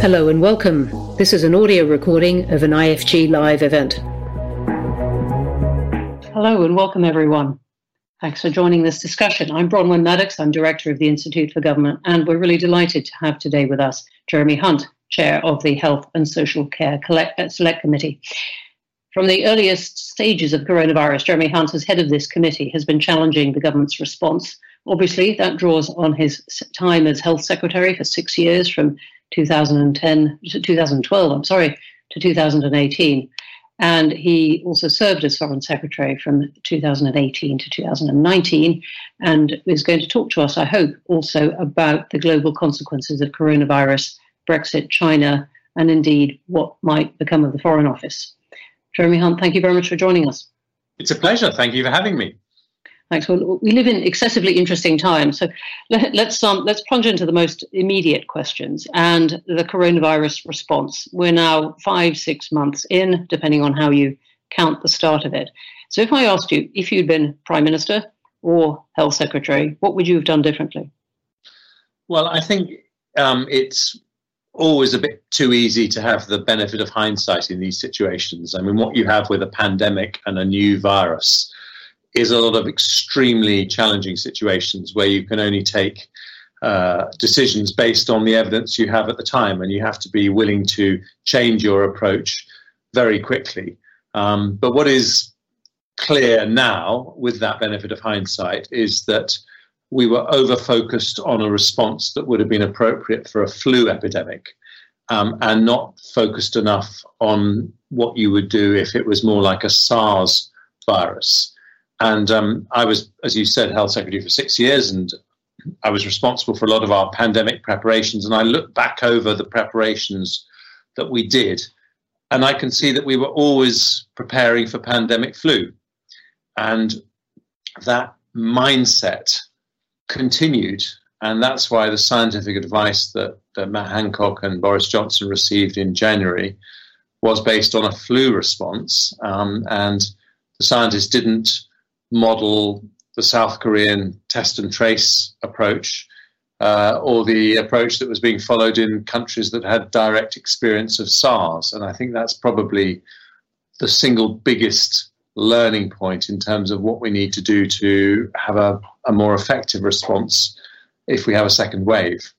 Hello and welcome. This is an audio recording of an IFG Live event. Hello and welcome, everyone. Thanks for joining this discussion. I'm Bronwen Maddox, I'm Director of the Institute for Government, and we're really delighted to have today with us Jeremy Hunt, Chair of the Health and Social Care uh, Select Committee. From the earliest stages of coronavirus, Jeremy Hunt, as head of this committee, has been challenging the government's response. Obviously, that draws on his time as Health Secretary for six years from 2010 to 2012, I'm sorry, to 2018. And he also served as Foreign Secretary from 2018 to 2019 and is going to talk to us, I hope, also about the global consequences of coronavirus, Brexit, China, and indeed what might become of the Foreign Office. Jeremy Hunt, thank you very much for joining us. It's a pleasure. Thank you for having me. Thanks. Well, we live in excessively interesting times, so let, us um, let's plunge into the most immediate questions and the coronavirus response. We're now five, six months in, depending on how you count the start of it. So, if I asked you if you'd been prime minister or health secretary, what would you have done differently? Well, I think um, it's always a bit too easy to have the benefit of hindsight in these situations. I mean, what you have with a pandemic and a new virus is a lot of extremely challenging situations where you can only take uh, decisions based on the evidence you have at the time, and you have to be willing to change your approach very quickly. Um, but what is clear now, with that benefit of hindsight, is that we were over focused on a response that would have been appropriate for a flu epidemic um, and not focused enough on what you would do if it was more like a SARS virus. And um, I was, as you said, health secretary for six years, and I was responsible for a lot of our pandemic preparations. And I look back over the preparations that we did, and I can see that we were always preparing for pandemic flu. And that mindset continued. And that's why the scientific advice that, that Matt Hancock and Boris Johnson received in January was based on a flu response. Um, and the scientists didn't model the South Korean test and trace approach uh, or the approach that was being followed in countries that had direct experience of SARS. And I think that's probably the single biggest learning point in terms of what we need to do to have a, a more effective response if we have a second wave.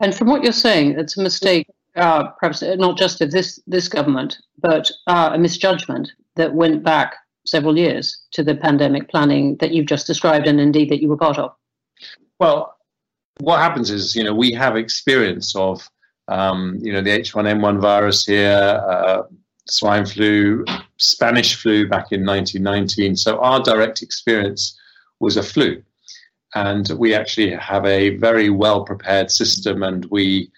And from what you're saying, it's a mistake, uh, perhaps not just of this this government, but uh, a misjudgment that went back several years to the pandemic planning that you've just described and indeed that you were part of? Well, what happens is, you know, we have experience of, um, you know, the H1N1 virus here, uh, swine flu, Spanish flu back in 1919. So our direct experience was a flu. And we actually have a very well prepared system and we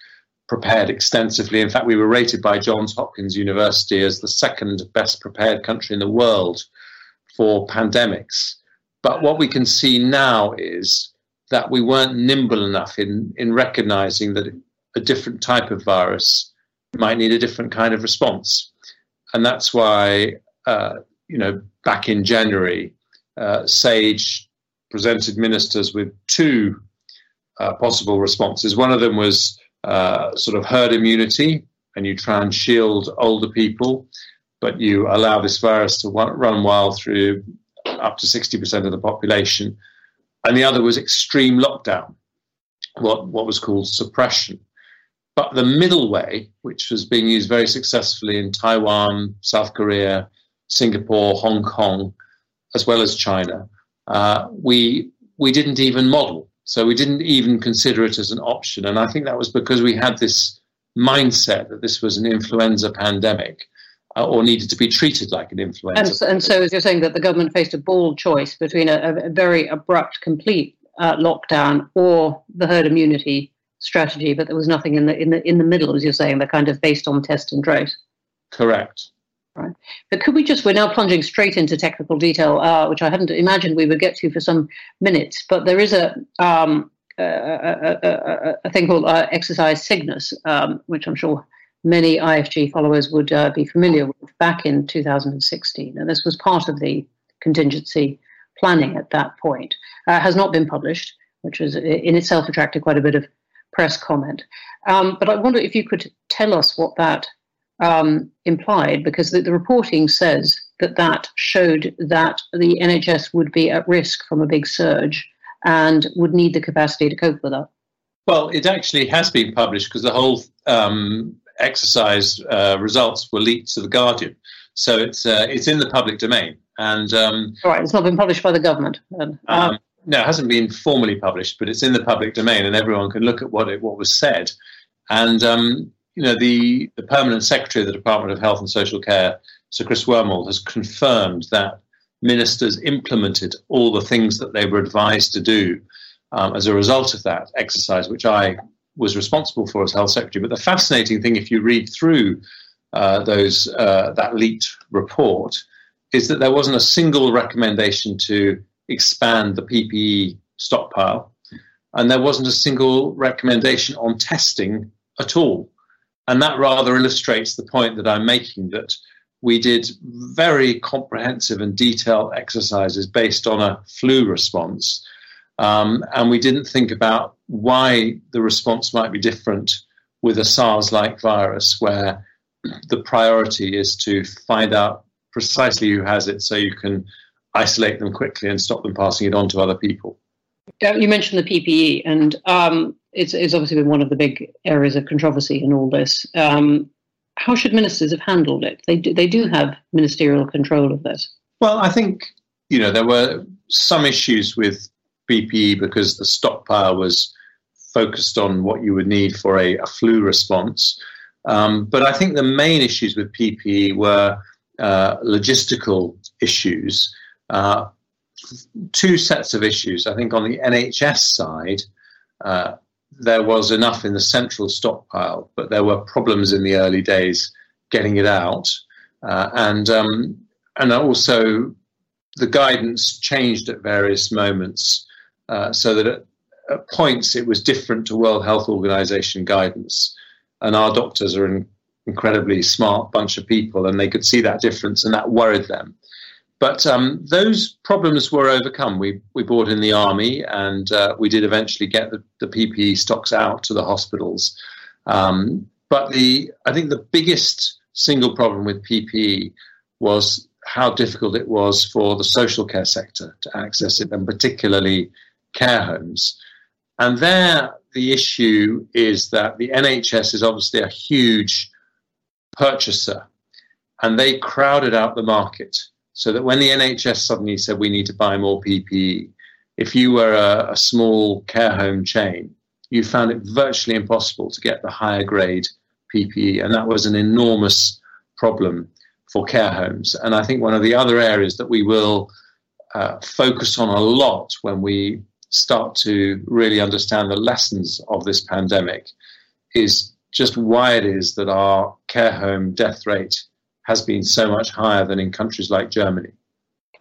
prepared extensively. In fact, we were rated by Johns Hopkins University as the second best prepared country in the world for pandemics. But what we can see now is that we weren't nimble enough in, in recognizing that a different type of virus might need a different kind of response. And that's why, uh, you know, back in January, uh, SAGE presented ministers with two uh, possible responses. One of them was uh, sort of herd immunity, and you try and shield older people, but you allow this virus to run wild through up to 60% of the population. And the other was extreme lockdown, what, what was called suppression. But the middle way, which was being used very successfully in Taiwan, South Korea, Singapore, Hong Kong, as well as China, uh, we, we didn't even model. So we didn't even consider it as an option. And I think that was because we had this mindset that this was an influenza pandemic uh, or needed to be treated like an influenza. And, and, so, as you're saying, that the government faced a bold choice between a, a very abrupt, complete uh, lockdown or the herd immunity strategy, but there was nothing in the in the in the middle, as you're saying, the kind of based on test and trace. Correct. Right. But could we just, we're now plunging straight into technical detail, uh, which I hadn't imagined we would get to for some minutes, but there is a, um, a, a, a, a, thing called uh, exercise Cygnus, um, which I'm sure many IFG followers would uh, be familiar with back in 2016. And this was part of the contingency planning at that point. Uh, has not been published, which has in itself attracted quite a bit of press comment. Um, but I wonder if you could tell us what that um, implied, because the, the, reporting says that that showed that the NHS would be at risk from a big surge and would need the capacity to cope with that. Well, it actually has been published because the whole um, exercise uh, results were leaked to the Guardian, so it's uh, it's in the public domain. And um, all right, it's not been published by the government. Um, no, it hasn't been formally published, but it's in the public domain, and everyone can look at what it what was said. And um, you know, the the permanent secretary of the Department of Health and Social Care, Sir Chris Wormald, has confirmed that ministers implemented all the things that they were advised to do um, as a result of that exercise, which I was responsible for as health secretary. But the fascinating thing, if you read through uh, those uh, that leaked report, is that there wasn't a single recommendation to expand the PPE stockpile, and there wasn't a single recommendation on testing at all. And that rather illustrates the point that I'm making that we did very comprehensive and detailed exercises based on a flu response um, and we didn't think about why the response might be different with a SARS like virus, where the priority is to find out precisely who has it so you can isolate them quickly and stop them passing it on to other people. You mentioned the PPE, and um, it's, it's, obviously been one of the big areas of controversy in all this. Um, how should ministers have handled it? They do, they do have ministerial control of this. Well, I think you know there were some issues with PPE because the stockpile was focused on what you would need for a, a flu response. Um, but I think the main issues with PPE were uh, logistical issues. Uh, two sets of issues. I think on the NHS side, uh, there was enough in the central stockpile, but there were problems in the early days getting it out, uh, and um, and also the guidance changed at various moments. Uh, so that at, at, points it was different to World Health Organization guidance. And our doctors are an incredibly smart bunch of people, and they could see that difference, and that worried them. But um, those problems were overcome. We, we brought in the army, and uh, we did eventually get the, the, PPE stocks out to the hospitals. Um, but the I think the biggest single problem with PPE was how difficult it was for the social care sector to access it, and particularly care homes. And there, the issue is that the NHS is obviously a huge purchaser, and they crowded out the market so that when the NHS suddenly said we need to buy more PPE, if you were a, a small care home chain, you found it virtually impossible to get the higher grade PPE, and that was an enormous problem for care homes. And I think one of the other areas that we will uh, focus on a lot when we start to really understand the lessons of this pandemic is just why it is that our care home death rate has been so much higher than in countries like Germany.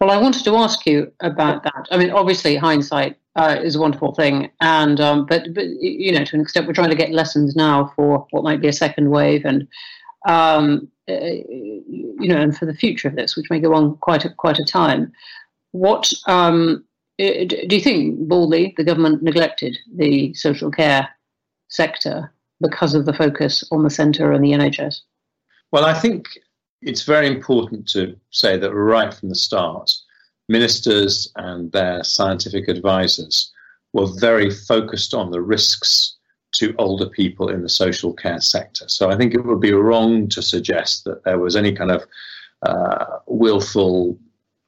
Well, I wanted to ask you about that. I mean, obviously, hindsight uh, is a wonderful thing, and um, but but you know, to an extent, we're trying to get lessons now for what might be a second wave, and um, uh, you know, and for the future of this, which may go on quite a, quite a time. What um, do you think, broadly, the government neglected the social care sector because of the focus on the centre and the NHS? Well, I think it's very important to say that right from the start, ministers and their scientific advisors were very focused on the risks to older people in the social care sector. So I think it would be wrong to suggest that there was any kind of uh, willful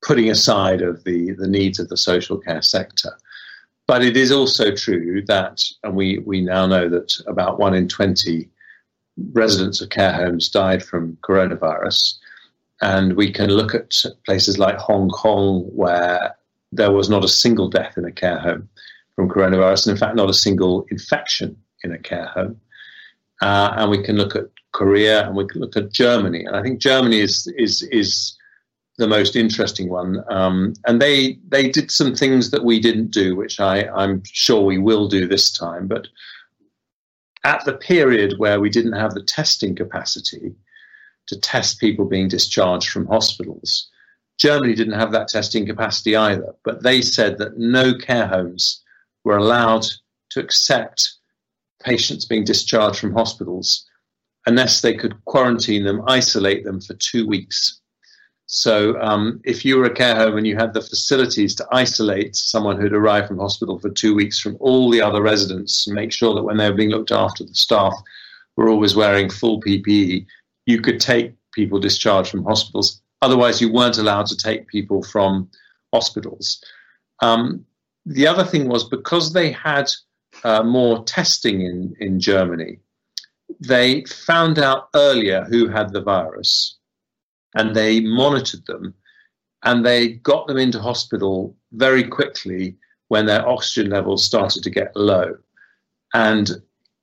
putting aside of the, the needs of the social care sector. But it is also true that, and we, we now know that about one in 20 residents of care homes died from coronavirus. And we can look at places like Hong Kong, where there was not a single death in a care home from coronavirus, and in fact, not a single infection in a care home. Uh, and we can look at Korea and we can look at Germany. And I think Germany is, is, is the most interesting one. Um, and they they did some things that we didn't do, which I, I'm sure we will do this time. But at the period where we didn't have the testing capacity to test people being discharged from hospitals, Germany didn't have that testing capacity either. But they said that no care homes were allowed to accept patients being discharged from hospitals unless they could quarantine them, isolate them for two weeks. So, um, if you were a care home and you had the facilities to isolate someone who'd arrived from hospital for two weeks from all the other residents and make sure that when they were being looked after, the staff were always wearing full PPE, you could take people discharged from hospitals. Otherwise, you weren't allowed to take people from hospitals. Um, the other thing was because they had uh, more testing in, in Germany, they found out earlier who had the virus and they monitored them and they got them into hospital very quickly when their oxygen levels started to get low. And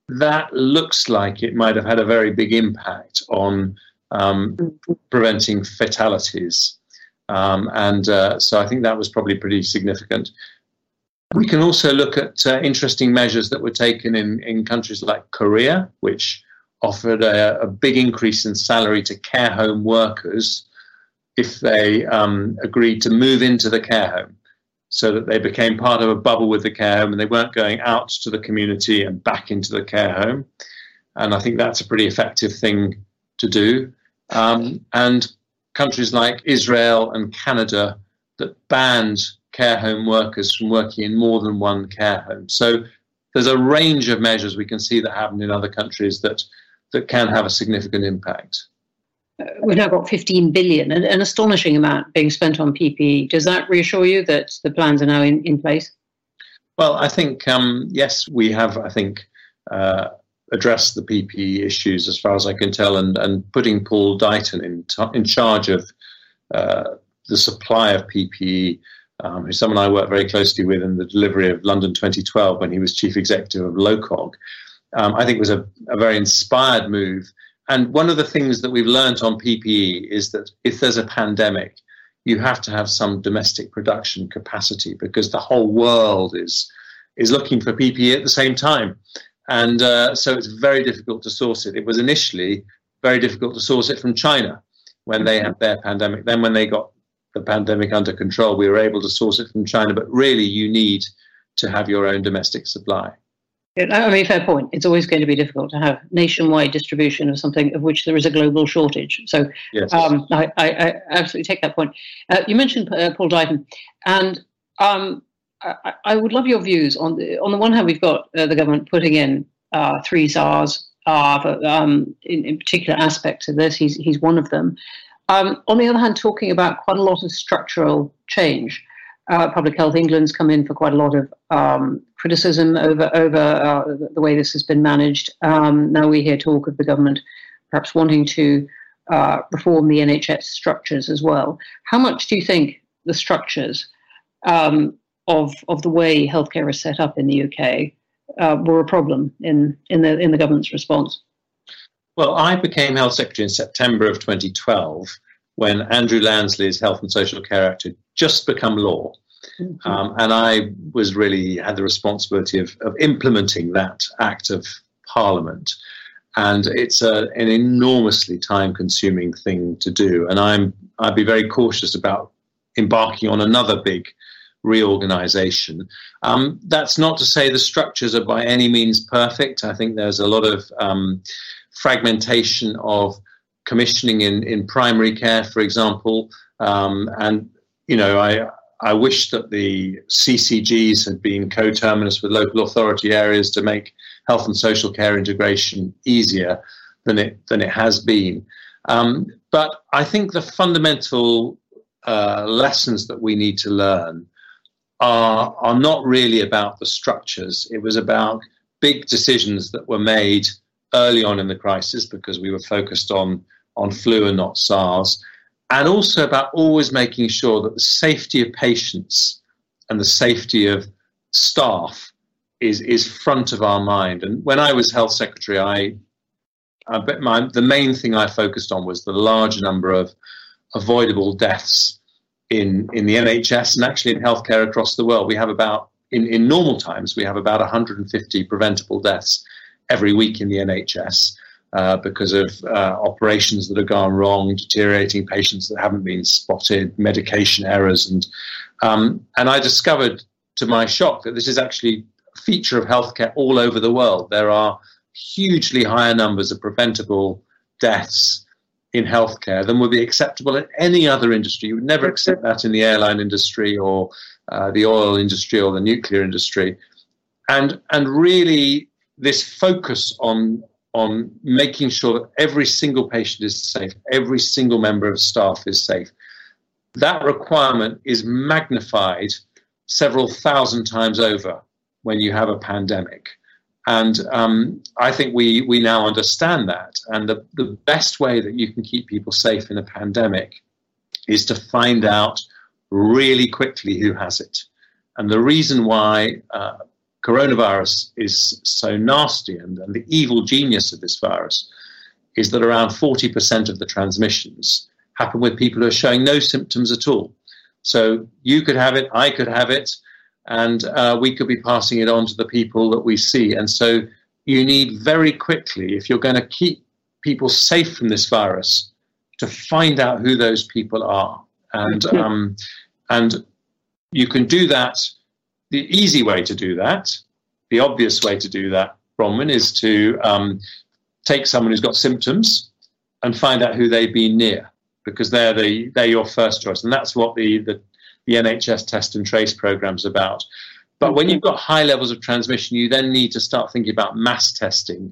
that looks like it might have had a very big impact on um, preventing fatalities. Um, and uh, so I think that was probably pretty significant. We can also look at uh, interesting measures that were taken in, in countries like Korea, which offered a, a big increase in salary to care home workers if they um, agreed to move into the care home so that they became part of a bubble with the care home and they weren't going out to the community and back into the care home. And I think that's a pretty effective thing to do. Um, and countries like Israel and Canada that banned care home workers from working in more than one care home. So there's a range of measures we can see that happen in other countries that that can have a significant impact. Uh, we've now got 15 billion, an, an, astonishing amount being spent on PPE. Does that reassure you that the plans are now in, in place? Well, I think, um, yes, we have, I think, uh, addressed the PPE issues as far as I can tell, and, and putting Paul Deighton in, t- in charge of uh, the supply of PPE, um, who's someone I worked very closely with in the delivery of London 2012 when he was chief executive of LOCOG um, I think it was a, a very inspired move. And one of the things that we've learned on PPE is that if there's a pandemic, you have to have some domestic production capacity because the whole world is is looking for PPE at the same time, and uh, so it's very difficult to source it. It was initially very difficult to source it from China when they had their pandemic. Then, when they got the pandemic under control, we were able to source it from China. But really, you need to have your own domestic supply. I mean, fair point. It's always going to be difficult to have nationwide distribution of something of which there is a global shortage. So yes. um, I, I, I, absolutely take that point. Uh, you mentioned uh, Paul Deighton, and um, I, I, would love your views on the, on the one hand, we've got uh, the government putting in uh, three tsars uh, um, in, in, particular aspects of this. He's, he's one of them. Um, on the other hand, talking about quite a lot of structural change. Uh, Public Health England's come in for quite a lot of um, criticism over over uh, the way this has been managed. Um, now we hear talk of the government perhaps wanting to uh, reform the NHS structures as well. How much do you think the structures um, of of the way healthcare is set up in the UK uh, were a problem in in the in the government's response? Well, I became health secretary in September of 2012 when Andrew Lansley's Health and Social Care Act had just become law. Mm-hmm. Um, and I was really had the responsibility of, of implementing that act of parliament. And it's a, an enormously time consuming thing to do. And I'm, I'd be very cautious about embarking on another big reorganization. Um, that's not to say the structures are by any means perfect. I think there's a lot of um, fragmentation of commissioning in, in primary care, for example. Um, and, you know, I, I wish that the CCGs had been coterminous with local authority areas to make health and social care integration easier than it than it has been. Um, but I think the fundamental uh, lessons that we need to learn are are not really about the structures. It was about big decisions that were made early on in the crisis because we were focused on on flu and not SARS and also about always making sure that the safety of patients and the safety of staff is is front of our mind. And when I was health secretary, I, I my, the main thing I focused on was the large number of avoidable deaths in in the NHS and actually in healthcare across the world. We have about in, in normal times we have about 150 preventable deaths every week in the NHS uh, because of uh, operations that have gone wrong, deteriorating patients that haven't been spotted, medication errors, and um, and I discovered to my shock that this is actually a feature of healthcare all over the world. There are hugely higher numbers of preventable deaths in healthcare than would be acceptable in any other industry. You would never accept that in the airline industry or uh, the oil industry or the nuclear industry. And, and really, this focus on, on making sure that every single patient is safe, every single member of staff is safe, that requirement is magnified several thousand times over when you have a pandemic. And um, I think we, we now understand that. And the, the best way that you can keep people safe in a pandemic is to find out really quickly who has it. And the reason why uh, coronavirus is so nasty and, and the evil genius of this virus is that around 40% of the transmissions happen with people who are showing no symptoms at all. So you could have it, I could have it, and uh, we could be passing it on to the people that we see. And so you need very quickly, if you're going to keep people safe from this virus, to find out who those people are. And, um, and you can do that. The easy way to do that, the obvious way to do that, Bronwen, is to um, take someone who's got symptoms and find out who they've been near because they're the they're your first choice, and that's what the the, the NHS test and trace program is about. But when you've got high levels of transmission, you then need to start thinking about mass testing.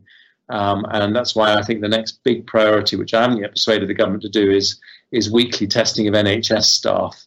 Um, and that's why I think the next big priority, which I haven't yet persuaded the government to do, is is weekly testing of NHS staff,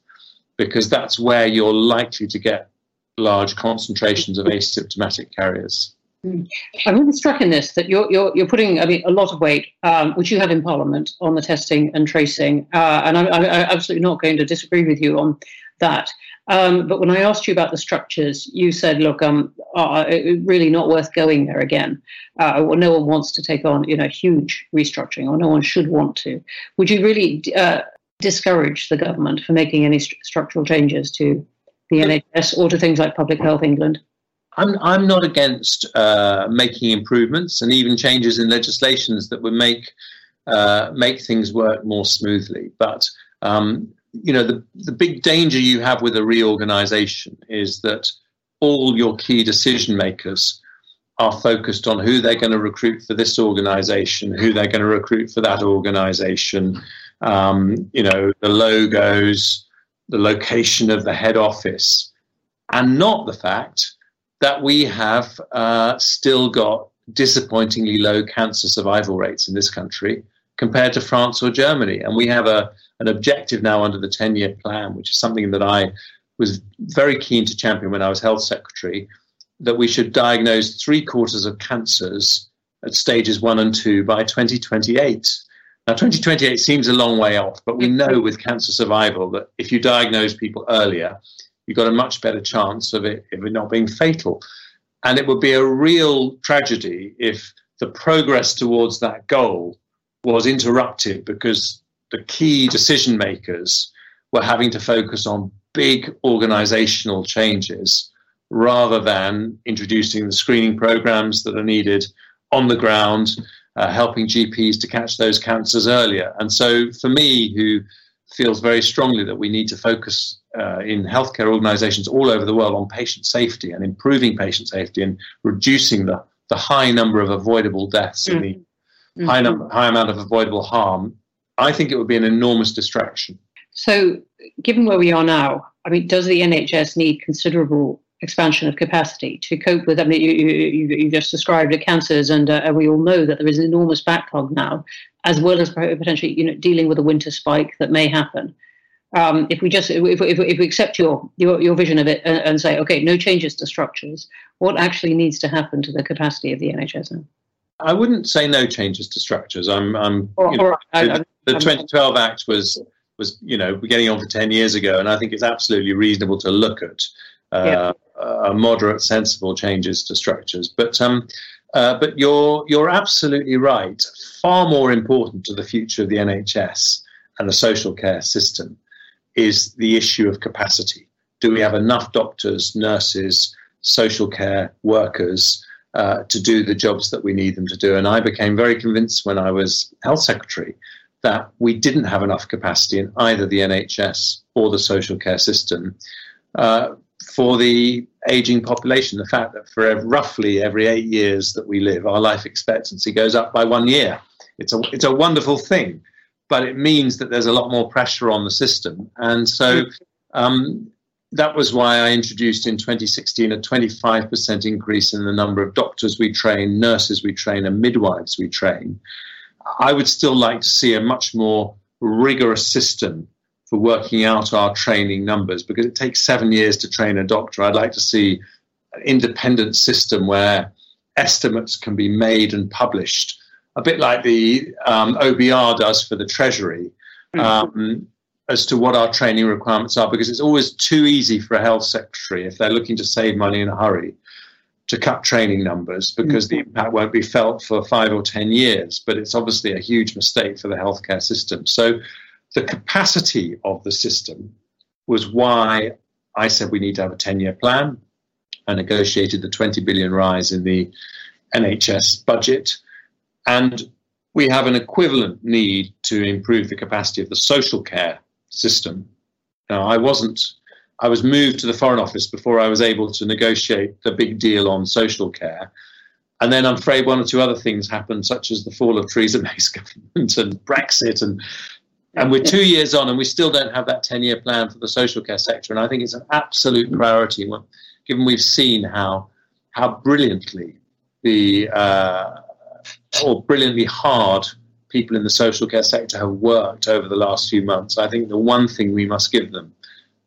because that's where you're likely to get large concentrations of asymptomatic carriers. I'm really struck in this that you're, you're, you're putting I mean, a lot of weight, um, which you have in Parliament, on the testing and tracing. Uh, and I'm, I'm, absolutely not going to disagree with you on that. Um, but when I asked you about the structures, you said, look, um, uh, really not worth going there again. Uh, well, no one wants to take on you know, huge restructuring, or no one should want to. Would you really uh, discourage the government from making any st- structural changes to the NHS or to things like Public Health England? I'm, I'm not against uh, making improvements and even changes in legislations that would make uh, make things work more smoothly. But um, you know, the, the big danger you have with a reorganization is that all your key decision makers are focused on who they're going to recruit for this organization, who they're going to recruit for that organization, um, you know, the logos, the location of the head office, and not the fact that we have uh, still got disappointingly low cancer survival rates in this country compared to France or Germany. And we have a, an objective now under the 10 year plan, which is something that I was very keen to champion when I was health secretary, that we should diagnose three quarters of cancers at stages one and two by 2028. Now, 2028 seems a long way off, but we mm-hmm. know with cancer survival that if you diagnose people earlier, you've got a much better chance of it, of it not being fatal. And it would be a real tragedy if the progress towards that goal was interrupted because the key decision makers were having to focus on big organizational changes rather than introducing the screening programs that are needed on the ground, uh, helping GPs to catch those cancers earlier. And so, for me, who feels very strongly that we need to focus uh, in healthcare organizations all over the world on patient safety and improving patient safety and reducing the, the high number of avoidable deaths mm-hmm. and the mm-hmm. high, number, high amount of avoidable harm, I think it would be an enormous distraction. So, given where we are now, I mean, does the NHS need considerable expansion of capacity to cope with? I mean, you, you, you just described the cancers, and uh, we all know that there is an enormous backlog now, as well as potentially, you know, dealing with a winter spike that may happen um, if we just if, if, if, we accept your, your your vision of it and, and, say okay no changes to structures what actually needs to happen to the capacity of the nhs now i wouldn't say no changes to structures i'm i'm or, know, I, the, the 2012 act was was you know getting on for 10 years ago and i think it's absolutely reasonable to look at uh, yeah. Moderate sensible changes to structures but um uh, but you're you're absolutely right far more important to the future of the nhs and the social care system is the issue of capacity. Do we have enough doctors, nurses, social care workers uh, to do the jobs that we need them to do? And I became very convinced when I was health secretary that we didn't have enough capacity in either the NHS or the social care system. Uh, for the aging population, the fact that for roughly every eight years that we live, our life expectancy goes up by one year. It's a, it's a wonderful thing, but it means that there's a lot more pressure on the system. And so um, that was why I introduced in 2016 a 25% increase in the number of doctors we train, nurses we train, and midwives we train. I would still like to see a much more rigorous system for working out our training numbers because it takes seven years to train a doctor. I'd like to see an independent system where estimates can be made and published, a bit like the um, OBR does for the Treasury, mm-hmm. um, as to what our training requirements are, because it's always too easy for a health secretary, if they're looking to save money in a hurry, to cut training numbers because the mm-hmm. impact won't be felt for five or ten years. But it's obviously a huge mistake for the healthcare system. So the capacity of the system was why I said we need to have a 10 year plan. I negotiated the 20 billion rise in the NHS budget. And we have an equivalent need to improve the capacity of the social care system. Now, I wasn't, I was moved to the Foreign Office before I was able to negotiate the big deal on social care. And then I'm afraid one or two other things happened, such as the fall of Theresa May's government and Brexit and and we're two years on, and we still don't have that 10 year plan for the social care sector. And I think it's an absolute priority, given we've seen how, how brilliantly the, uh, or brilliantly hard people in the social care sector have worked over the last few months. I think the one thing we must give them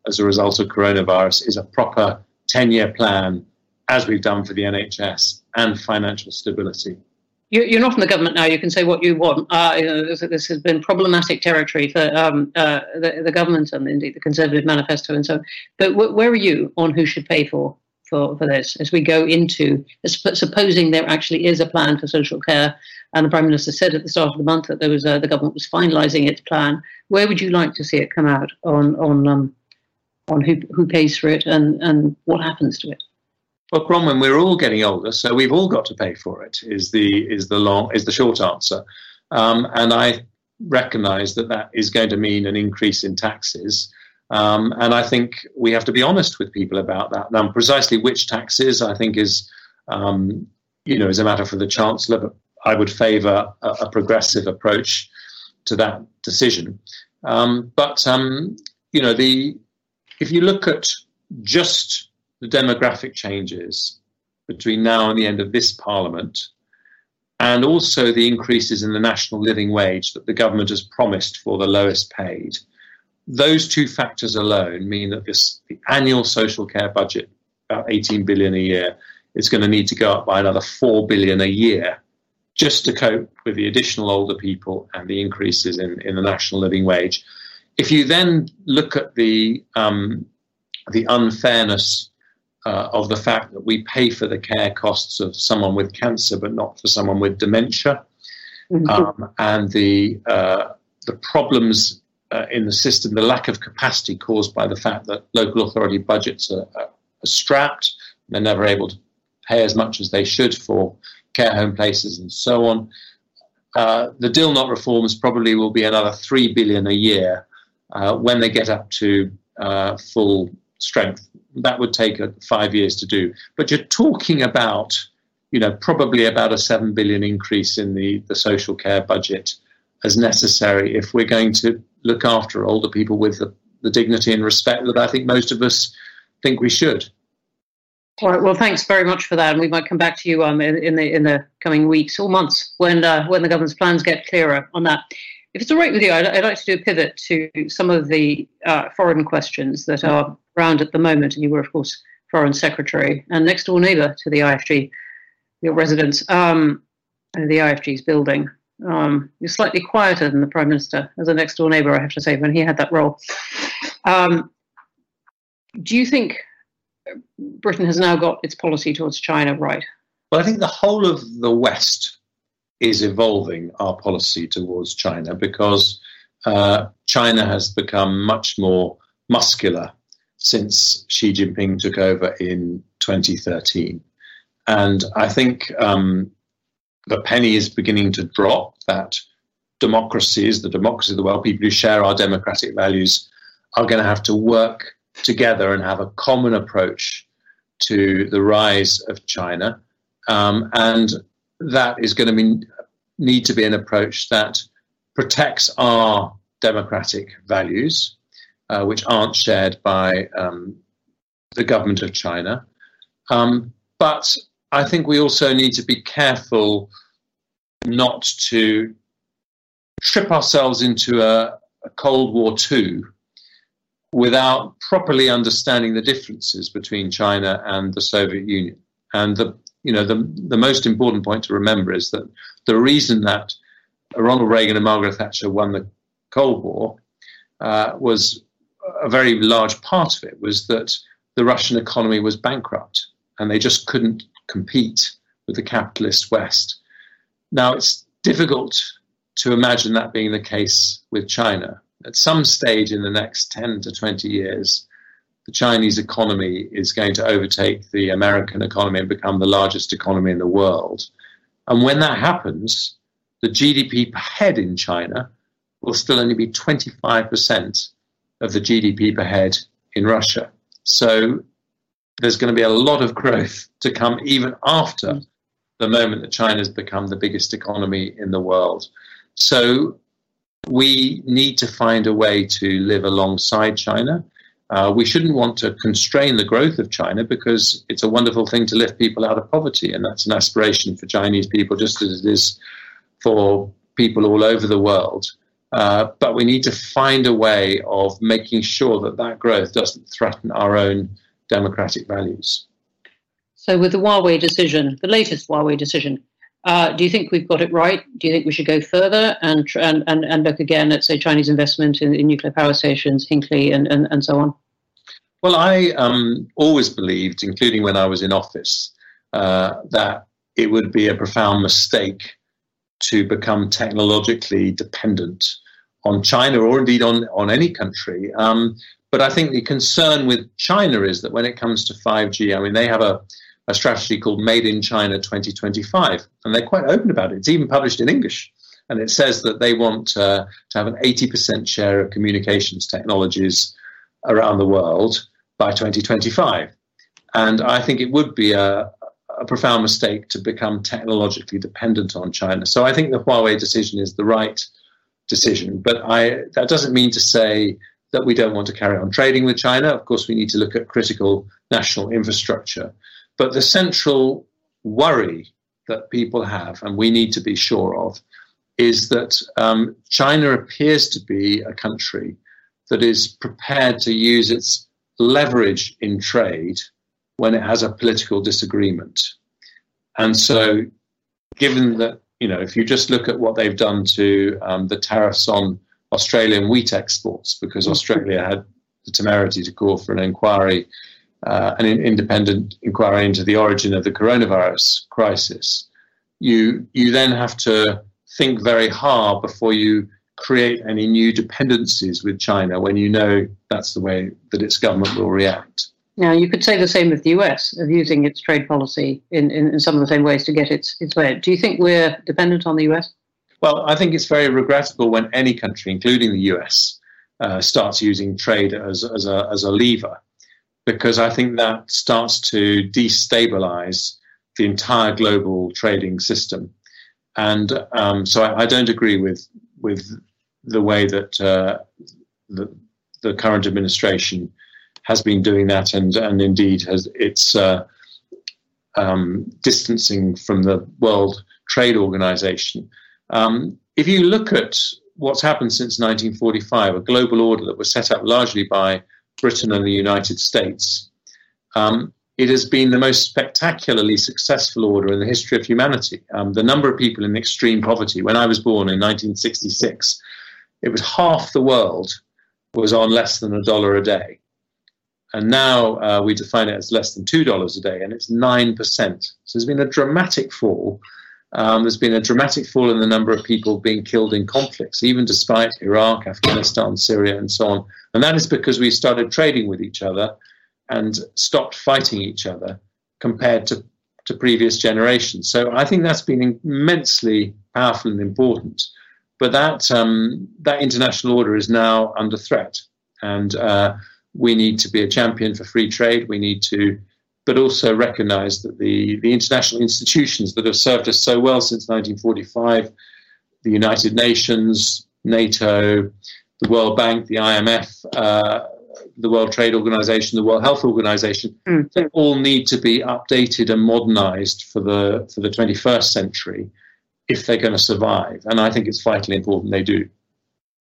as a result of coronavirus is a proper 10 year plan, as we've done for the NHS, and financial stability you're not in the government now. You can say what you want. Uh, you know, this, this, has been problematic territory for um, uh, the, the, government and indeed the Conservative Manifesto and so on. But w- where are you on who should pay for, for, for this as we go into, supposing there actually is a plan for social care, and the Prime Minister said at the start of the month that there was uh, the government was finalising its plan. Where would you like to see it come out on on um, on who who pays for it and and what happens to it? Well, Bronwen, we're all getting older, so we've all got to pay for it. Is the is the long is the short answer, um, and I recognise that that is going to mean an increase in taxes. Um, and I think we have to be honest with people about that. Now, precisely which taxes, I think, is um, you know is a matter for the chancellor. But I would favour a, a progressive approach to that decision. Um, but um, you know, the if you look at just the demographic changes between now and the end of this parliament, and also the increases in the national living wage that the government has promised for the lowest paid. Those two factors alone mean that this the annual social care budget, about 18 billion a year, is going to need to go up by another 4 billion a year just to cope with the additional older people and the increases in, in the national living wage. If you then look at the um, the unfairness uh, of the fact that we pay for the care costs of someone with cancer, but not for someone with dementia, mm-hmm. um, and the uh, the problems uh, in the system, the lack of capacity caused by the fact that local authority budgets are, are strapped, they're never able to pay as much as they should for care home places and so on. Uh, the Dilnot reforms probably will be another three billion a year uh, when they get up to uh, full strength. That would take five years to do. But you're talking about, you know, probably about a seven billion increase in the, the social care budget as necessary if we're going to look after older people with the, the dignity and respect that I think most of us think we should. All right. Well, thanks very much for that, and we might come back to you um, in, in the in the coming weeks or months when uh, when the government's plans get clearer on that. If it's all right with you, I'd, I'd like to do a pivot to some of the uh, foreign questions that are around at the moment, and you were, of course, Foreign Secretary and next door neighbour to the IFG, your residence, um, the IFG's building. Um, you're slightly quieter than the Prime Minister as a next door neighbour, I have to say, when he had that role. Um, do you think Britain has now got its policy towards China right? Well, I think the whole of the West is evolving our policy towards China because uh, China has become much more muscular since Xi Jinping took over in 2013. And I think um, the penny is beginning to drop that democracies, the democracy of the world, people who share our democratic values, are going to have to work together and have a common approach to the rise of China. Um, and that is going to be, need to be an approach that protects our democratic values, uh, which aren't shared by um, the government of China. Um, but I think we also need to be careful not to trip ourselves into a, a Cold War II without properly understanding the differences between China and the Soviet Union. And the you know the the most important point to remember is that the reason that Ronald Reagan and Margaret Thatcher won the Cold War uh, was a very large part of it was that the Russian economy was bankrupt and they just couldn't compete with the capitalist West. Now it's difficult to imagine that being the case with China. At some stage in the next 10 to 20 years, the Chinese economy is going to overtake the American economy and become the largest economy in the world. And when that happens, the GDP per head in China will still only be 25% of the GDP per head in Russia. So there's going to be a lot of growth to come even after the moment that China has become the biggest economy in the world. So we need to find a way to live alongside China. Uh, we shouldn't want to constrain the growth of China because it's a wonderful thing to lift people out of poverty, and that's an aspiration for Chinese people, just as it is for people all over the world. Uh, but we need to find a way of making sure that that growth doesn't threaten our own democratic values. So, with the Huawei decision, the latest Huawei decision, uh, do you think we've got it right? Do you think we should go further and and, and, and look again at, say, Chinese investment in, in nuclear power stations, Hinkley, and, and, and so on? Well, I um, always believed, including when I was in office, uh, that it would be a profound mistake to become technologically dependent on China or indeed on, on any country. Um, but I think the concern with China is that when it comes to 5G, I mean, they have a, a strategy called Made in China 2025, and they're quite open about it. It's even published in English. And it says that they want uh, to have an 80% share of communications technologies around the world by 2025. And I think it would be a, a profound mistake to become technologically dependent on China. So I think the Huawei decision is the right decision. But I, that doesn't mean to say that we don't want to carry on trading with China. Of course, we need to look at critical national infrastructure. But the central worry that people have, and we need to be sure of, is that um, China appears to be a country that is prepared to use its leverage in trade when it has a political disagreement. And so, given that you know, if you just look at what they've done to um, the tariffs on Australian wheat exports, because mm-hmm. Australia had the temerity to call for an inquiry, uh, an independent inquiry into the origin of the coronavirus crisis, you you then have to think very hard before you create any new dependencies with China when you know that's the way that its government will react. Now, you could say the same of the US, of using its trade policy in, in, in, some of the same ways to get its, its way. Do you think we're dependent on the US? Well, I think it's very regrettable when any country, including the US, uh, starts using trade as, as, a, as a lever, because I think that starts to destabilize the entire global trading system. And um, so I, I, don't agree with, with the way that uh, the, the current administration has been doing that, and and indeed has it's uh, um, distancing from the World Trade Organization. Um, if you look at what's happened since 1945, a global order that was set up largely by Britain and the United States, um, it has been the most spectacularly successful order in the history of humanity. Um, the number of people in extreme poverty, when I was born in 1966, it was half the world was on less than a dollar a day. And now uh, we define it as less than $2 a day, and it's 9%. So there's been a dramatic fall. Um, there's been a dramatic fall in the number of people being killed in conflicts, even despite Iraq, Afghanistan, Syria, and so on. And that is because we started trading with each other and stopped fighting each other compared to, to previous generations. So I think that's been immensely powerful and important. But that, um, that international order is now under threat. And uh, we need to be a champion for free trade. We need to, but also recognise that the, the international institutions that have served us so well since 1945, the United Nations, NATO, the World Bank, the IMF, uh, the World Trade Organization, the World Health Organization, mm. they all need to be updated and modernized for the for the 21st century if they're going to survive. And I think it's vitally important they do.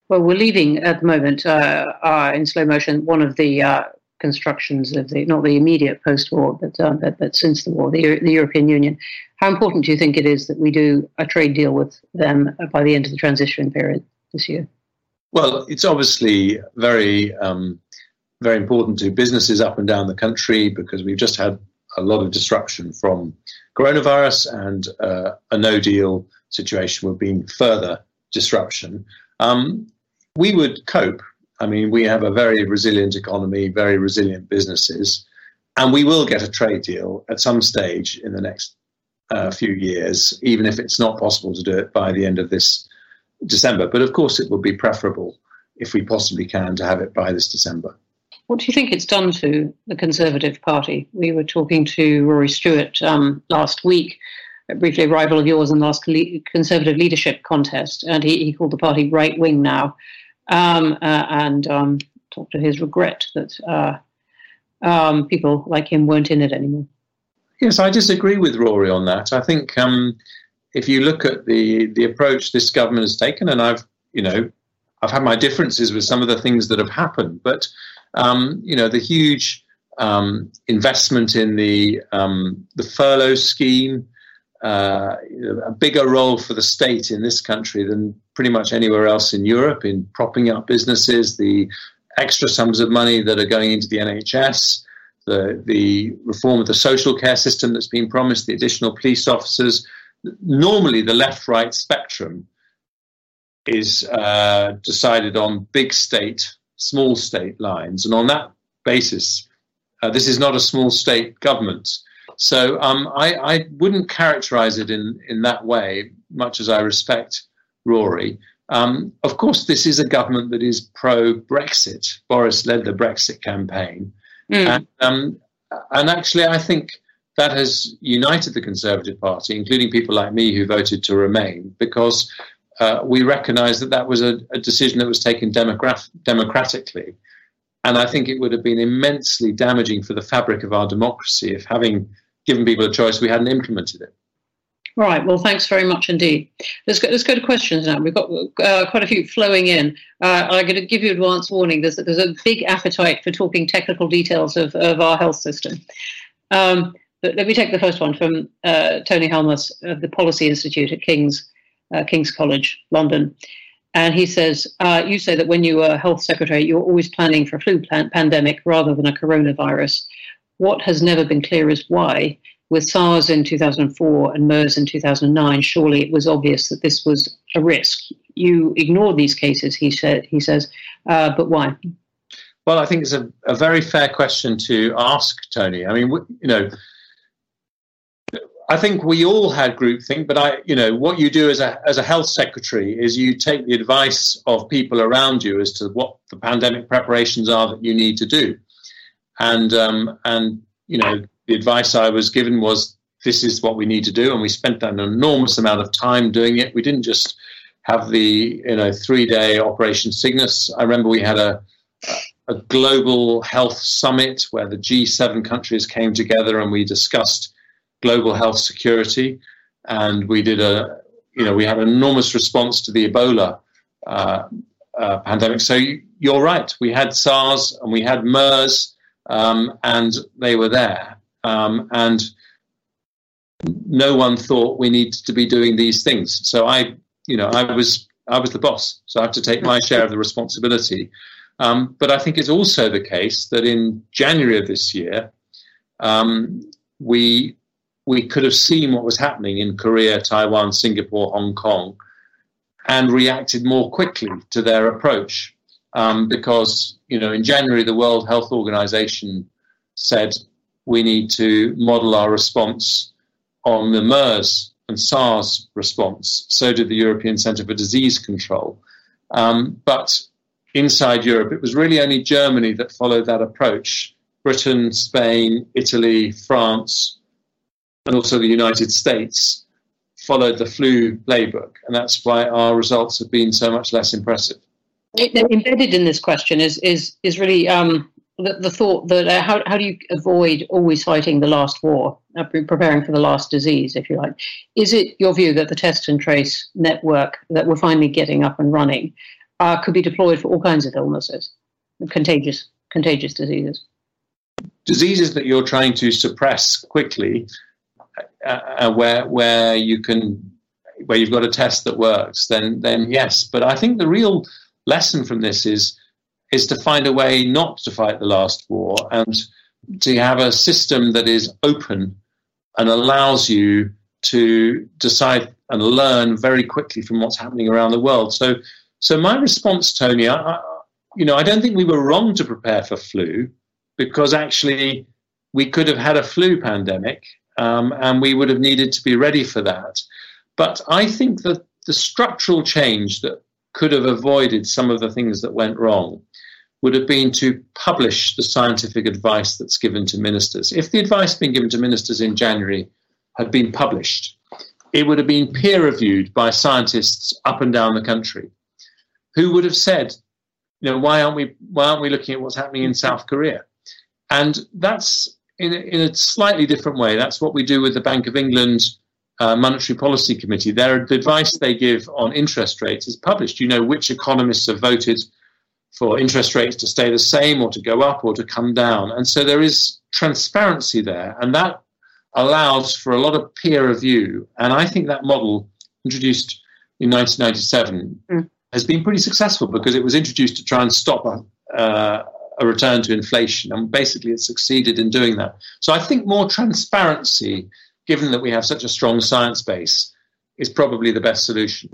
Well, we're leaving at the moment uh, uh, in slow motion one of the uh, constructions of the not the immediate post-war, but, uh, but, but since the war, the, the European Union. How important do you think it is that we do a trade deal with them by the end of the transition period this year? Well, it's obviously very um, very important to businesses up and down the country because we've just had a lot of disruption from coronavirus and uh, a no deal situation would be further disruption. Um, we would cope. I mean, we have a very resilient economy, very resilient businesses, and we will get a trade deal at some stage in the next uh, few years, even if it's not possible to do it by the end of this December. But of course, it would be preferable if we possibly can to have it by this December. What do you think it's done to the Conservative Party? We were talking to Rory Stewart um, last week, briefly a rival of yours in the last Conservative leadership contest, and he, he called the party right wing now, um, uh, and um, talked to his regret that uh, um, people like him weren't in it anymore. Yes, I disagree with Rory on that. I think um, if you look at the the approach this government has taken, and I've you know I've had my differences with some of the things that have happened, but um, you know, the huge um, investment in the the furlough scheme, uh, a bigger role for the state in this country than pretty much anywhere else in Europe in propping up businesses, the extra sums of money that are going into the NHS, the the reform of the social care system that's been promised, the additional police officers. Normally, the left-right spectrum is uh, decided on big state small state lines. And on that basis, uh, this is not a small state government. So um, I, I, wouldn't characterize it in, in that way, much as I respect Rory. Um, of course, this is a government that is pro Brexit. Boris led the Brexit campaign. Mm. And, um, and actually, I think that has united the Conservative Party, including people like me who voted to remain, because uh, we recognize that that was a, a decision that was taken democrat- democratically. And I think it would have been immensely damaging for the fabric of our democracy if, having given people a choice, we hadn't implemented it. Right. Well, thanks very much indeed. Let's go, let's go to questions now. We've got uh, quite a few flowing in. Uh, I'm going to give you advance warning. There's, there's a big appetite for talking technical details of, of our health system. Um, but let me take the first one from uh, Tony Halmas of the Policy Institute at King's uh, King's College, London. And he says, uh, You say that when you were health secretary, you were always planning for a flu plan- pandemic rather than a coronavirus. What has never been clear is why. With SARS in 2004 and MERS in 2009, surely it was obvious that this was a risk. You ignored these cases, he said. He says, uh, but why? Well, I think it's a, a very fair question to ask, Tony. I mean, you know, I think we all had groupthink, but I, you know, what you do as a as a health secretary is you take the advice of people around you as to what the pandemic preparations are that you need to do, and um, and you know, the advice I was given was this is what we need to do, and we spent an enormous amount of time doing it. We didn't just have the you know three day Operation Cygnus. I remember we had a a global health summit where the G7 countries came together and we discussed global health security, and we did a you know we had an enormous response to the Ebola uh, uh, pandemic. So you're right, we had SARS and we had MERS, um, and they were there, um, and no one thought we needed to be doing these things. So I, you know, I was I was the boss, so I have to take my share of the responsibility. Um, but I think it's also the case that in January of this year, um, we we could have seen what was happening in Korea, Taiwan, Singapore, Hong Kong, and reacted more quickly to their approach. Um, because, you know, in January, the World Health Organization said we need to model our response on the MERS and SARS response. So did the European Centre for Disease Control. Um, but inside Europe, it was really only Germany that followed that approach. Britain, Spain, Italy, France, and also the United States followed the flu playbook, and that's why our results have been so much less impressive. Embedded in this question is is is really um, the, the thought that uh, how how do you avoid always fighting the last war, uh, preparing for the last disease, if you like? Is it your view that the test and trace network that we're finally getting up and running uh, could be deployed for all kinds of illnesses, contagious contagious diseases? Diseases that you're trying to suppress quickly, uh, uh, where where you can where you've got a test that works, then then yes. But I think the real lesson from this is is to find a way not to fight the last war and to have a system that is open and allows you to decide and learn very quickly from what's happening around the world. So so my response, Tony, I, you know, I don't think we were wrong to prepare for flu because actually we could have had a flu pandemic um, and we would have needed to be ready for that. But I think that the structural change that could have avoided some of the things that went wrong would have been to publish the scientific advice that's given to ministers. If the advice being given to ministers in January had been published, it would have been peer reviewed by scientists up and down the country who would have said, you know, why aren't we why aren't we looking at what's happening in South Korea? And that's in a, in a slightly different way. That's what we do with the Bank of England uh, Monetary Policy Committee. Their the advice they give on interest rates is published. You know which economists have voted for interest rates to stay the same or to go up or to come down. And so there is transparency there, and that allows for a lot of peer review. And I think that model introduced in 1997 mm has been pretty successful because it was introduced to try and stop a, uh, a return to inflation, and basically it succeeded in doing that. So I think more transparency, given that we have such a strong science base, is probably the best solution.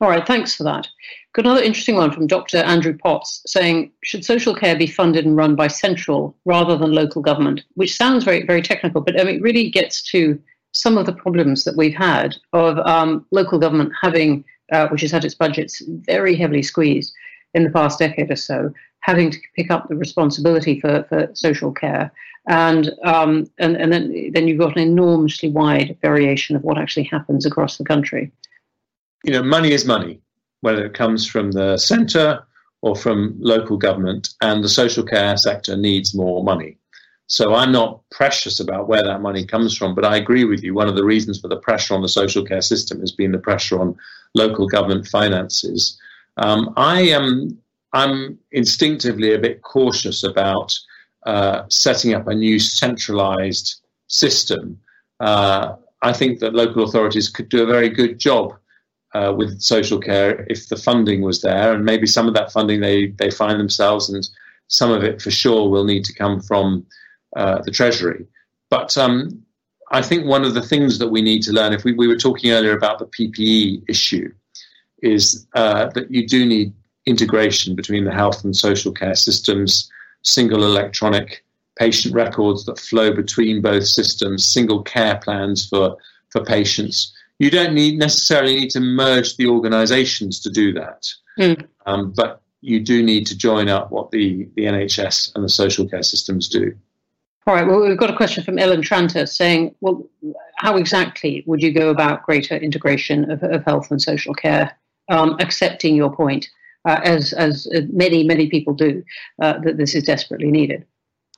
All right, thanks for that. Got another interesting one from Dr. Andrew Potts saying, should social care be funded and run by central rather than local government? Which sounds very, very technical, but it really gets to some of the problems that we've had of um, local government having uh, which has had its budgets very heavily squeezed in the past decade or so, having to pick up the responsibility for, for social care. And, um, and, and then, then you've got an enormously wide variation of what actually happens across the country. You know, money is money, whether it comes from the centre or from local government, and the social care sector needs more money. So I'm not precious about where that money comes from, but I agree with you. One of the reasons for the pressure on the social care system has been the pressure on local government finances. Um, I am I'm instinctively a bit cautious about uh, setting up a new centralized system. Uh, I think that local authorities could do a very good job uh, with social care if the funding was there, and maybe some of that funding they they find themselves, and some of it for sure will need to come from uh, the Treasury. But um, I think one of the things that we need to learn, if we, we were talking earlier about the PPE issue, is uh, that you do need integration between the health and social care systems, single electronic patient records that flow between both systems, single care plans for, for patients. You don't need necessarily need to merge the organizations to do that. Mm. Um, but you do need to join up what the, the NHS and the social care systems do. All right. Well, we've got a question from Ellen Tranter saying, well, how exactly would you go about greater integration of, of health and social care, um, accepting your point, uh, as, as many, many people do, uh, that this is desperately needed?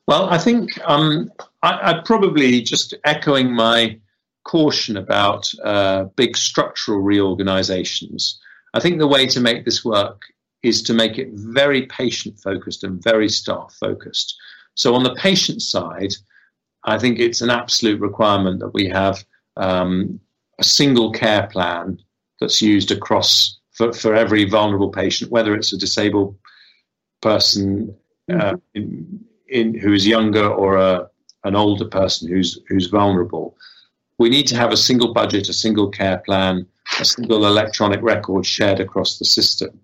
Well, I think um, I, I, probably just echoing my caution about uh, big structural reorganizations. I think the way to make this work is to make it very patient focused and very staff focused. So on the patient side, I think it's an absolute requirement that we have um, a single care plan that's used across for, for every vulnerable patient, whether it's a disabled person uh, in, in, who is younger or a, an older person who's who's vulnerable. We need to have a single budget, a single care plan, a single electronic record shared across the system.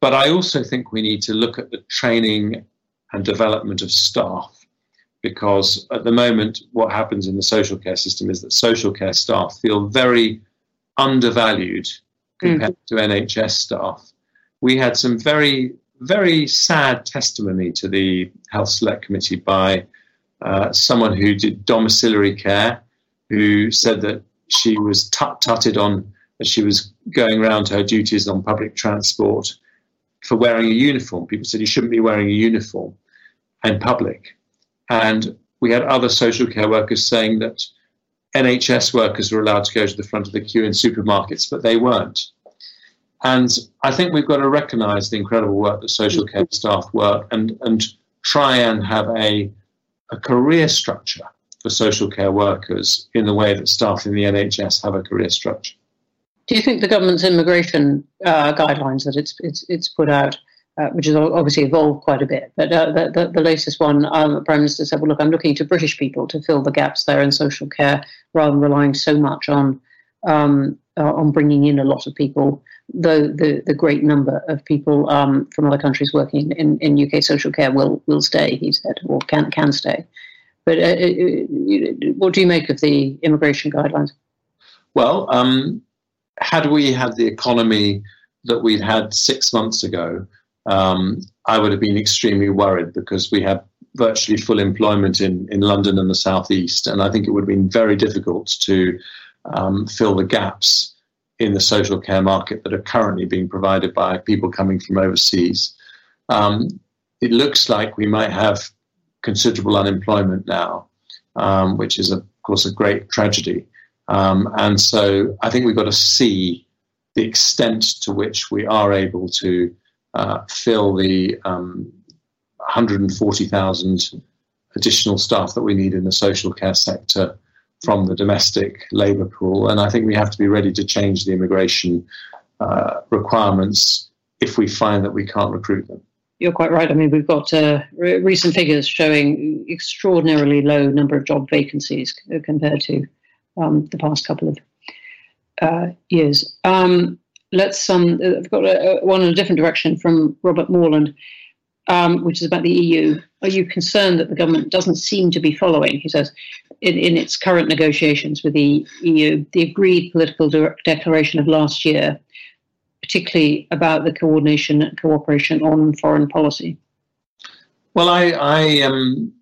But I also think we need to look at the training and development of staff. Because at the moment, what happens in the social care system is that social care staff feel very undervalued compared mm. to NHS staff. we had some very, very sad testimony to the Health Select Committee by uh, someone who did domiciliary care, who said that she was tut tutted on as she was going around to her duties on public transport for wearing a uniform. People said you shouldn't be wearing a uniform in public. And we had other social care workers saying that NHS workers were allowed to go to the front of the queue in supermarkets, but they weren't. And I think we've got to recognise the incredible work that social care staff work and, and try and have a, a career structure for social care workers in the way that staff in the NHS have a career structure. Do you think the government's immigration uh, guidelines that it's, it's, it's put out uh, which has obviously evolved quite a bit. But uh, the, the, the, latest one, um, the Prime Minister said, well, look, I'm looking to British people to fill the gaps there in social care rather than relying so much on um, uh, on bringing in a lot of people, though the, the great number of people um, from other countries working in, in UK social care will, will stay, he said, or can, can stay. But uh, uh, what do you make of the immigration guidelines? Well, um, had we had the economy that we'd had six months ago, um, I would have been extremely worried because we have virtually full employment in, in London and the southeast, and I think it would have been very difficult to um, fill the gaps in the social care market that are currently being provided by people coming from overseas. Um, it looks like we might have considerable unemployment now, um, which is, of course, a great tragedy. Um, and so I think we've got to see the extent to which we are able to uh, fill the um, 140,000 additional staff that we need in the social care sector from the domestic labour pool. And I think we have to be ready to change the immigration uh, requirements if we find that we can't recruit them. You're quite right. I mean, we've got uh, re- recent figures showing extraordinarily low number of job vacancies compared to um, the past couple of uh, years. Um, let's um, I've got a, a, one in a different direction from Robert Morland, um, which is about the EU. Are you concerned that the government doesn't seem to be following? He says, in, in its current negotiations with the EU, the agreed political de- declaration of last year, particularly about the coordination and cooperation on foreign policy. Well, I, I um,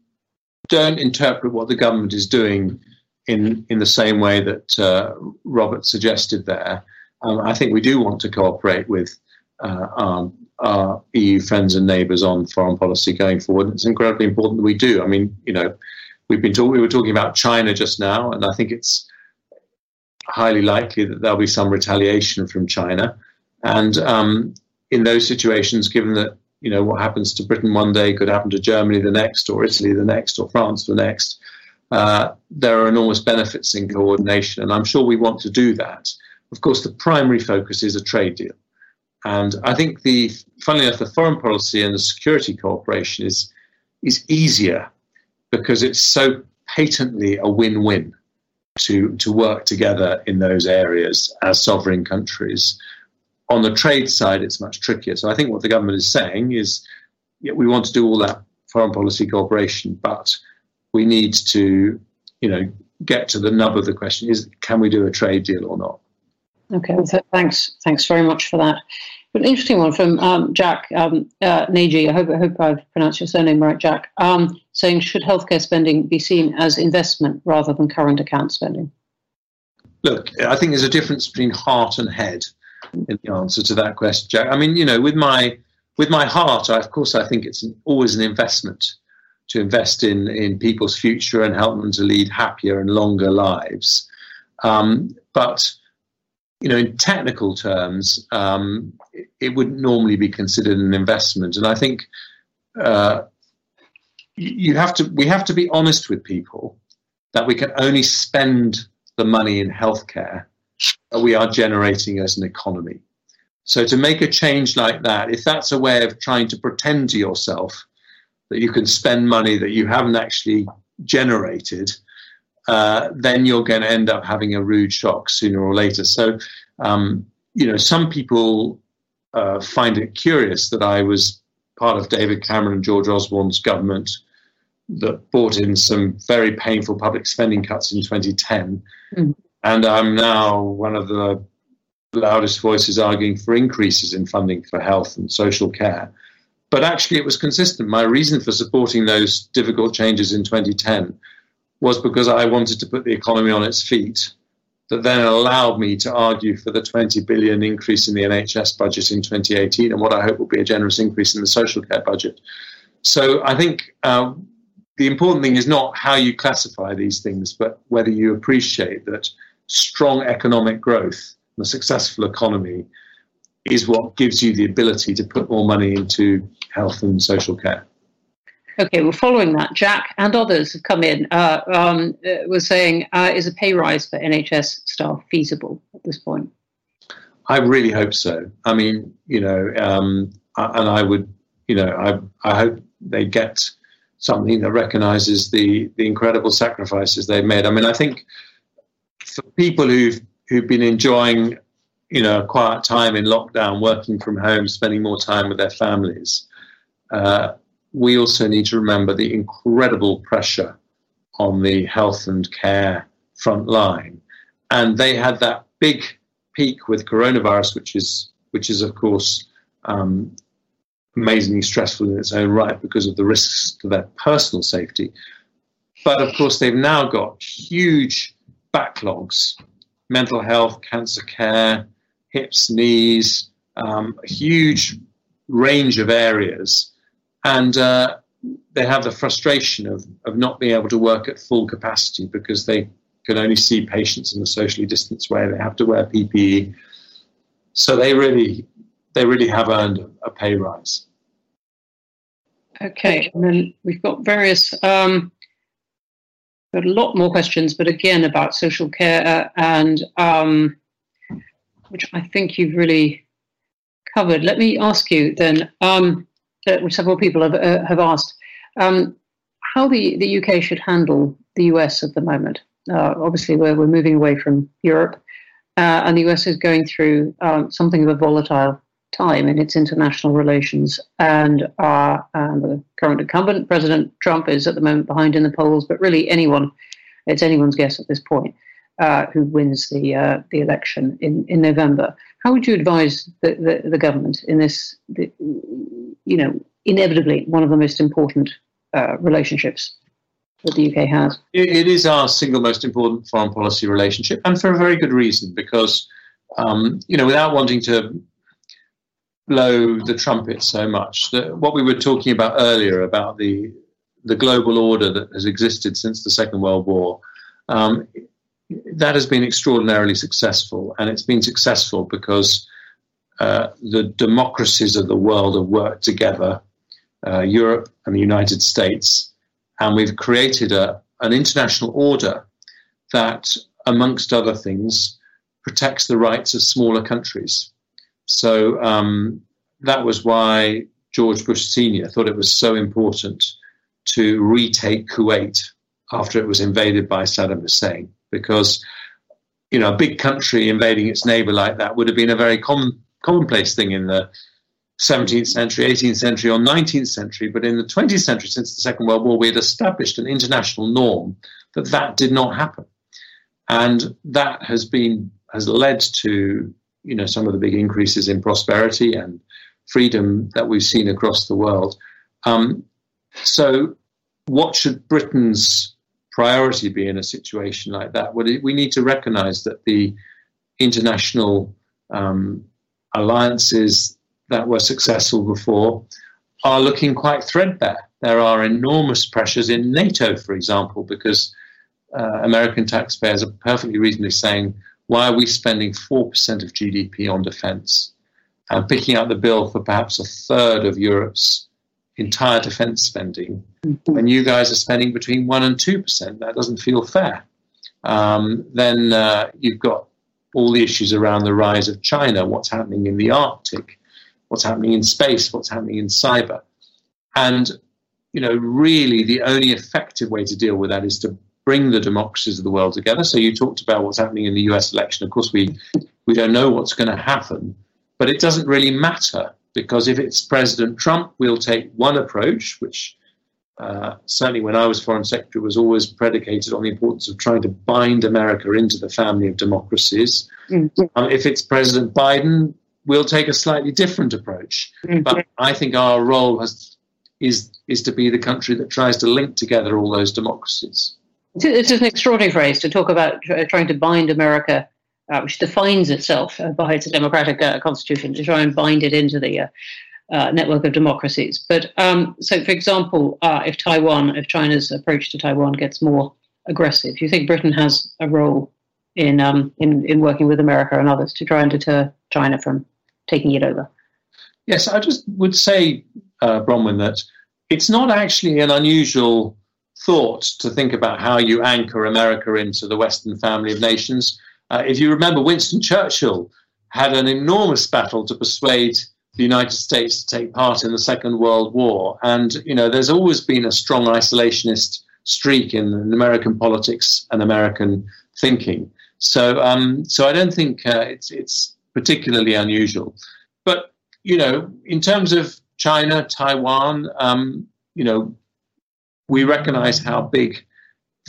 don't interpret what the government is doing in in the same way that uh, Robert suggested there um, I think we do want to cooperate with uh, our, our, EU friends and neighbours on foreign policy going forward. It's incredibly important that we do. I mean, you know, we've been. We were talking about China just now, and I think it's highly likely that there'll be some retaliation from China. And um, in those situations, given that you know what happens to Britain one day could happen to Germany the next, or Italy the next, or France the next, uh, there are enormous benefits in coordination, and I'm sure we want to do that. Of course, the primary focus is a trade deal. And I think the, funnily enough, the foreign policy and the security cooperation is, is easier because it's so patently a win-win to, to work together in those areas as sovereign countries. On the trade side, it's much trickier. So I think what the government is saying is yeah, we want to do all that foreign policy cooperation, but we need to, you know, get to the nub of the question: is can we do a trade deal or not? Okay, well, thanks. Thanks very much for that. But an interesting one from um, Jack um, uh, Nagy. I hope, I hope I've pronounced your surname right, Jack. Um, saying should healthcare spending be seen as investment rather than current account spending? Look, I think there's a difference between heart and head in the answer to that question, Jack. I mean, you know, with my with my heart, I, of course, I think it's an, always an investment to invest in in people's future and help them to lead happier and longer lives. Um, but you know, in technical terms, um, it, it wouldn't normally be considered an investment. And I think uh, you have to, we have to be honest with people that we can only spend the money in healthcare we are generating as an economy. So to make a change like that, if that's a way of trying to pretend to yourself that you can spend money that you haven't actually generated, uh, then you're going to end up having a rude shock sooner or later. So, um, you know, some people uh, find it curious that I was part of David Cameron and George Osborne's government that brought in some very painful public spending cuts in 2010. Mm. And I'm now one of the loudest voices arguing for increases in funding for health and social care. But actually, it was consistent. My reason for supporting those difficult changes in 2010 was because I wanted to put the economy on its feet. That then allowed me to argue for the 20 billion increase in the NHS budget in 2018 and what I hope will be a generous increase in the social care budget. So I think uh, the important thing is not how you classify these things, but whether you appreciate that strong economic growth and a successful economy is what gives you the ability to put more money into health and social care. Okay, well, following that, Jack and others have come in. Uh, um, uh, were saying, uh, is a pay rise for NHS staff feasible at this point? I really hope so. I mean, you know, um, and I would, you know, I, I hope they get something that recognises the the incredible sacrifices they've made. I mean, I think for people who've who've been enjoying, you know, a quiet time in lockdown, working from home, spending more time with their families, uh, we also need to remember the incredible pressure on the health and care front line, and they had that big peak with coronavirus, which is which is of course um, amazingly stressful in its own right because of the risks to their personal safety. But of course, they've now got huge backlogs mental health, cancer care, hips, knees, um, a huge range of areas. And uh, they have the frustration of, of not being able to work at full capacity because they can only see patients in a socially distanced way. They have to wear PPE. So they really they really have earned a pay rise. Okay, and then we've got various, um, got a lot more questions, but again about social care and um, which I think you've really covered. Let me ask you then, um, which several people have, uh, have asked, um, how the, the UK should handle the US at the moment. Uh, obviously, we're, we're moving away from Europe, uh, and the US is going through um, something of a volatile time in its international relations. And, uh, and the current incumbent, President Trump, is at the moment behind in the polls, but really anyone, it's anyone's guess at this point. Uh, who wins the uh, the election in, in November? How would you advise the, the, the government in this, the, you know, inevitably one of the most important uh, relationships that the UK has? it is our single most important foreign policy relationship, and for a very good reason, because um, you know, without wanting to blow the trumpet so much. That what we were talking about earlier about the the global order that has existed since the Second World War, um, that has been extraordinarily successful, and it's been successful because uh, the democracies of the world have worked together, uh, Europe and the United States, and we've created a, an international order that, amongst other things, protects the rights of smaller countries. So um, that was why George Bush Sr. thought it was so important to retake Kuwait after it was invaded by Saddam Hussein, because you know a big country invading its neighbor like that would have been a very common commonplace thing in the 17th century, 18th century, or 19th century. But in the 20th century, since the Second World War, we had established an international norm that that did not happen, and that has been has led to you know some of the big increases in prosperity and freedom that we've seen across the world. Um, so, what should Britain's priority be in a situation like that? Well, we need to recognise that the international um, alliances that were successful before are looking quite threadbare. There are enormous pressures in NATO, for example, because uh, American taxpayers are perfectly reasonably saying why are we spending 4% of GDP on defense and picking up the bill for perhaps a third of Europe's entire defense spending mm-hmm. when you guys are spending between 1% and 2%? That doesn't feel fair. Um, then uh, you've got all the issues around the rise of China, what's happening in the Arctic, what's happening in space, what's happening in cyber. And, you know, really the only effective way to deal with that is to bring the democracies of the world together. So you talked about what's happening in the US election. Of course, we, we don't know what's going to happen, but it doesn't really matter because if it's President Trump, we'll take one approach, which uh, certainly when I was Foreign Secretary, was always predicated on the importance of trying to bind America into the family of democracies. Mm-hmm. Um, if it's President Biden, we'll take a slightly different approach. Mm-hmm. But I think our role has, is is to be the country that tries to link together all those democracies. It's an extraordinary phrase to talk about trying to bind America, uh, which defines itself uh, by its democratic uh, constitution, to try and bind it into the uh, uh, network of democracies. But um, so, for example, uh, if Taiwan, if China's approach to Taiwan gets more aggressive, you think Britain has a role in um, in in working with America and others to try and deter China from taking it over? Yes, I just would say, uh, Bronwen, that it's not actually an unusual thought to think about how you anchor America into the Western family of nations. Uh, if you remember, Winston Churchill had an enormous battle to persuade the United States to take part in the Second World War. And, you know, there's always been a strong isolationist streak in American politics and American thinking. So, um, so I don't think uh, it's, it's particularly unusual. But, you know, in terms of China, Taiwan, um, you know, we recognize how big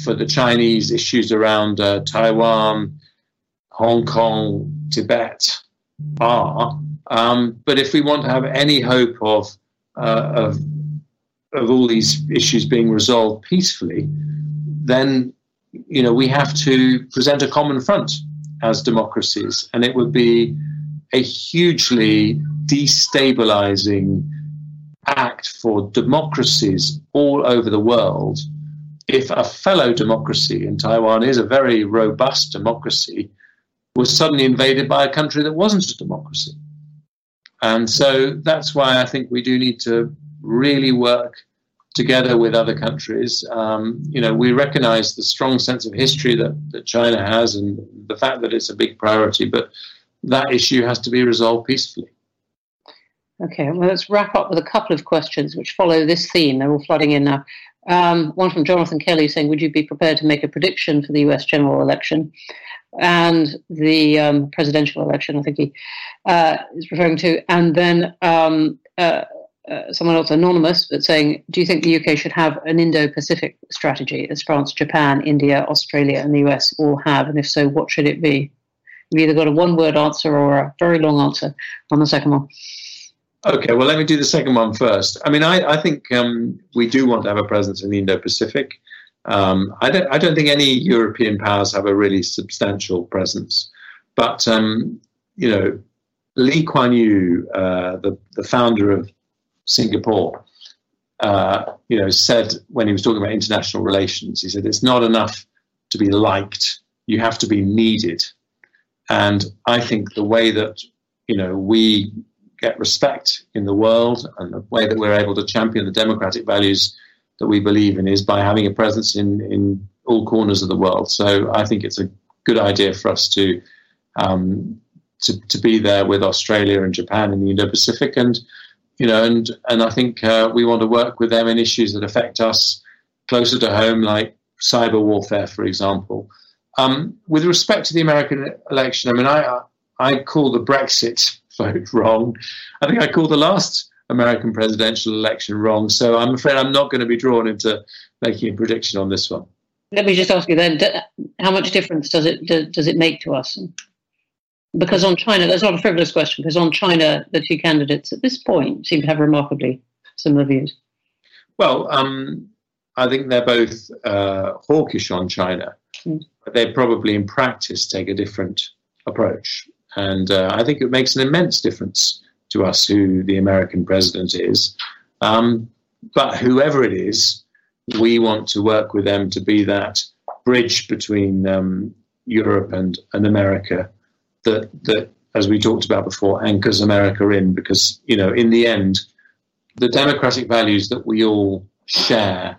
for the Chinese issues around uh, Taiwan, Hong Kong, Tibet are. Um, but if we want to have any hope of, uh, of, of all these issues being resolved peacefully, then you know we have to present a common front as democracies, and it would be a hugely destabilizing act for democracies all over the world if a fellow democracy, and Taiwan is a very robust democracy, was suddenly invaded by a country that wasn't a democracy. And so that's why I think we do need to really work together with other countries. Um, you know, we recognize the strong sense of history that, that China has and the fact that it's a big priority, but that issue has to be resolved peacefully. Okay, well, let's wrap up with a couple of questions which follow this theme. They're all flooding in now. Um, one from Jonathan Kelly saying, Would you be prepared to make a prediction for the US general election and the um, presidential election? I think he uh, is referring to. And then um, uh, uh, someone else, anonymous, but saying, Do you think the UK should have an Indo Pacific strategy as France, Japan, India, Australia, and the US all have? And if so, what should it be? You've either got a one word answer or a very long answer on the second one. Okay, well, let me do the second one first. I mean, I, I think um, we do want to have a presence in the Indo Pacific. Um, I, don't, I don't think any European powers have a really substantial presence. But, um, you know, Lee Kuan Yew, uh, the, the founder of Singapore, uh, you know, said when he was talking about international relations, he said, it's not enough to be liked, you have to be needed. And I think the way that, you know, we get respect in the world. And the way that we're able to champion the democratic values that we believe in is by having a presence in, in all corners of the world. So I think it's a good idea for us to um, to, to be there with Australia and Japan in the Indo-Pacific, and you know, and and I think uh, we want to work with them in issues that affect us closer to home, like cyber warfare, for example. Um, with respect to the American election, I mean, I I call the Brexit vote wrong. I think I called the last American presidential election wrong. So I'm afraid I'm not going to be drawn into making a prediction on this one. Let me just ask you then: How much difference does it does it make to us? Because on China, that's not a frivolous question. Because on China, the two candidates at this point seem to have remarkably similar views. Well, um, I think they're both uh, hawkish on China, mm. but they probably in practice take a different approach. And uh, I think it makes an immense difference to us who the American president is. Um, but whoever it is, we want to work with them to be that bridge between um, Europe and, and America that, that, as we talked about before, anchors America in. Because, you know, in the end, the democratic values that we all share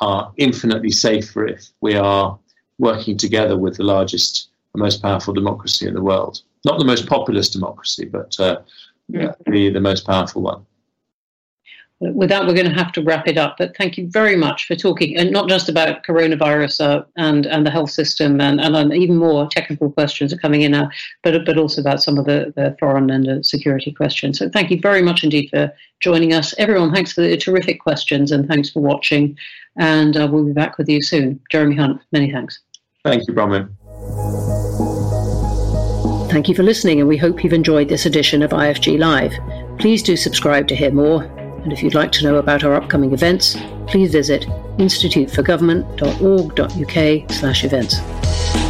are infinitely safer if we are working together with the largest and most powerful democracy in the world not the most populous democracy, but uh, yeah. the, the most powerful one. with that, we're going to have to wrap it up. But thank you very much for talking, and not just about coronavirus uh, and and the health system, and, and even more technical questions are coming in now, but but also about some of the, the foreign and the security questions. So thank you very much indeed for joining us, everyone. Thanks for the terrific questions, and thanks for watching. And uh, we'll be back with you soon. Jeremy Hunt, many thanks. Thank you, Bronwen. Thank you for listening, and we hope you've enjoyed this edition of IFG Live. Please do subscribe to hear more and if you'd like to know about our upcoming events, please visit instituteforgovernment.org.uk/events.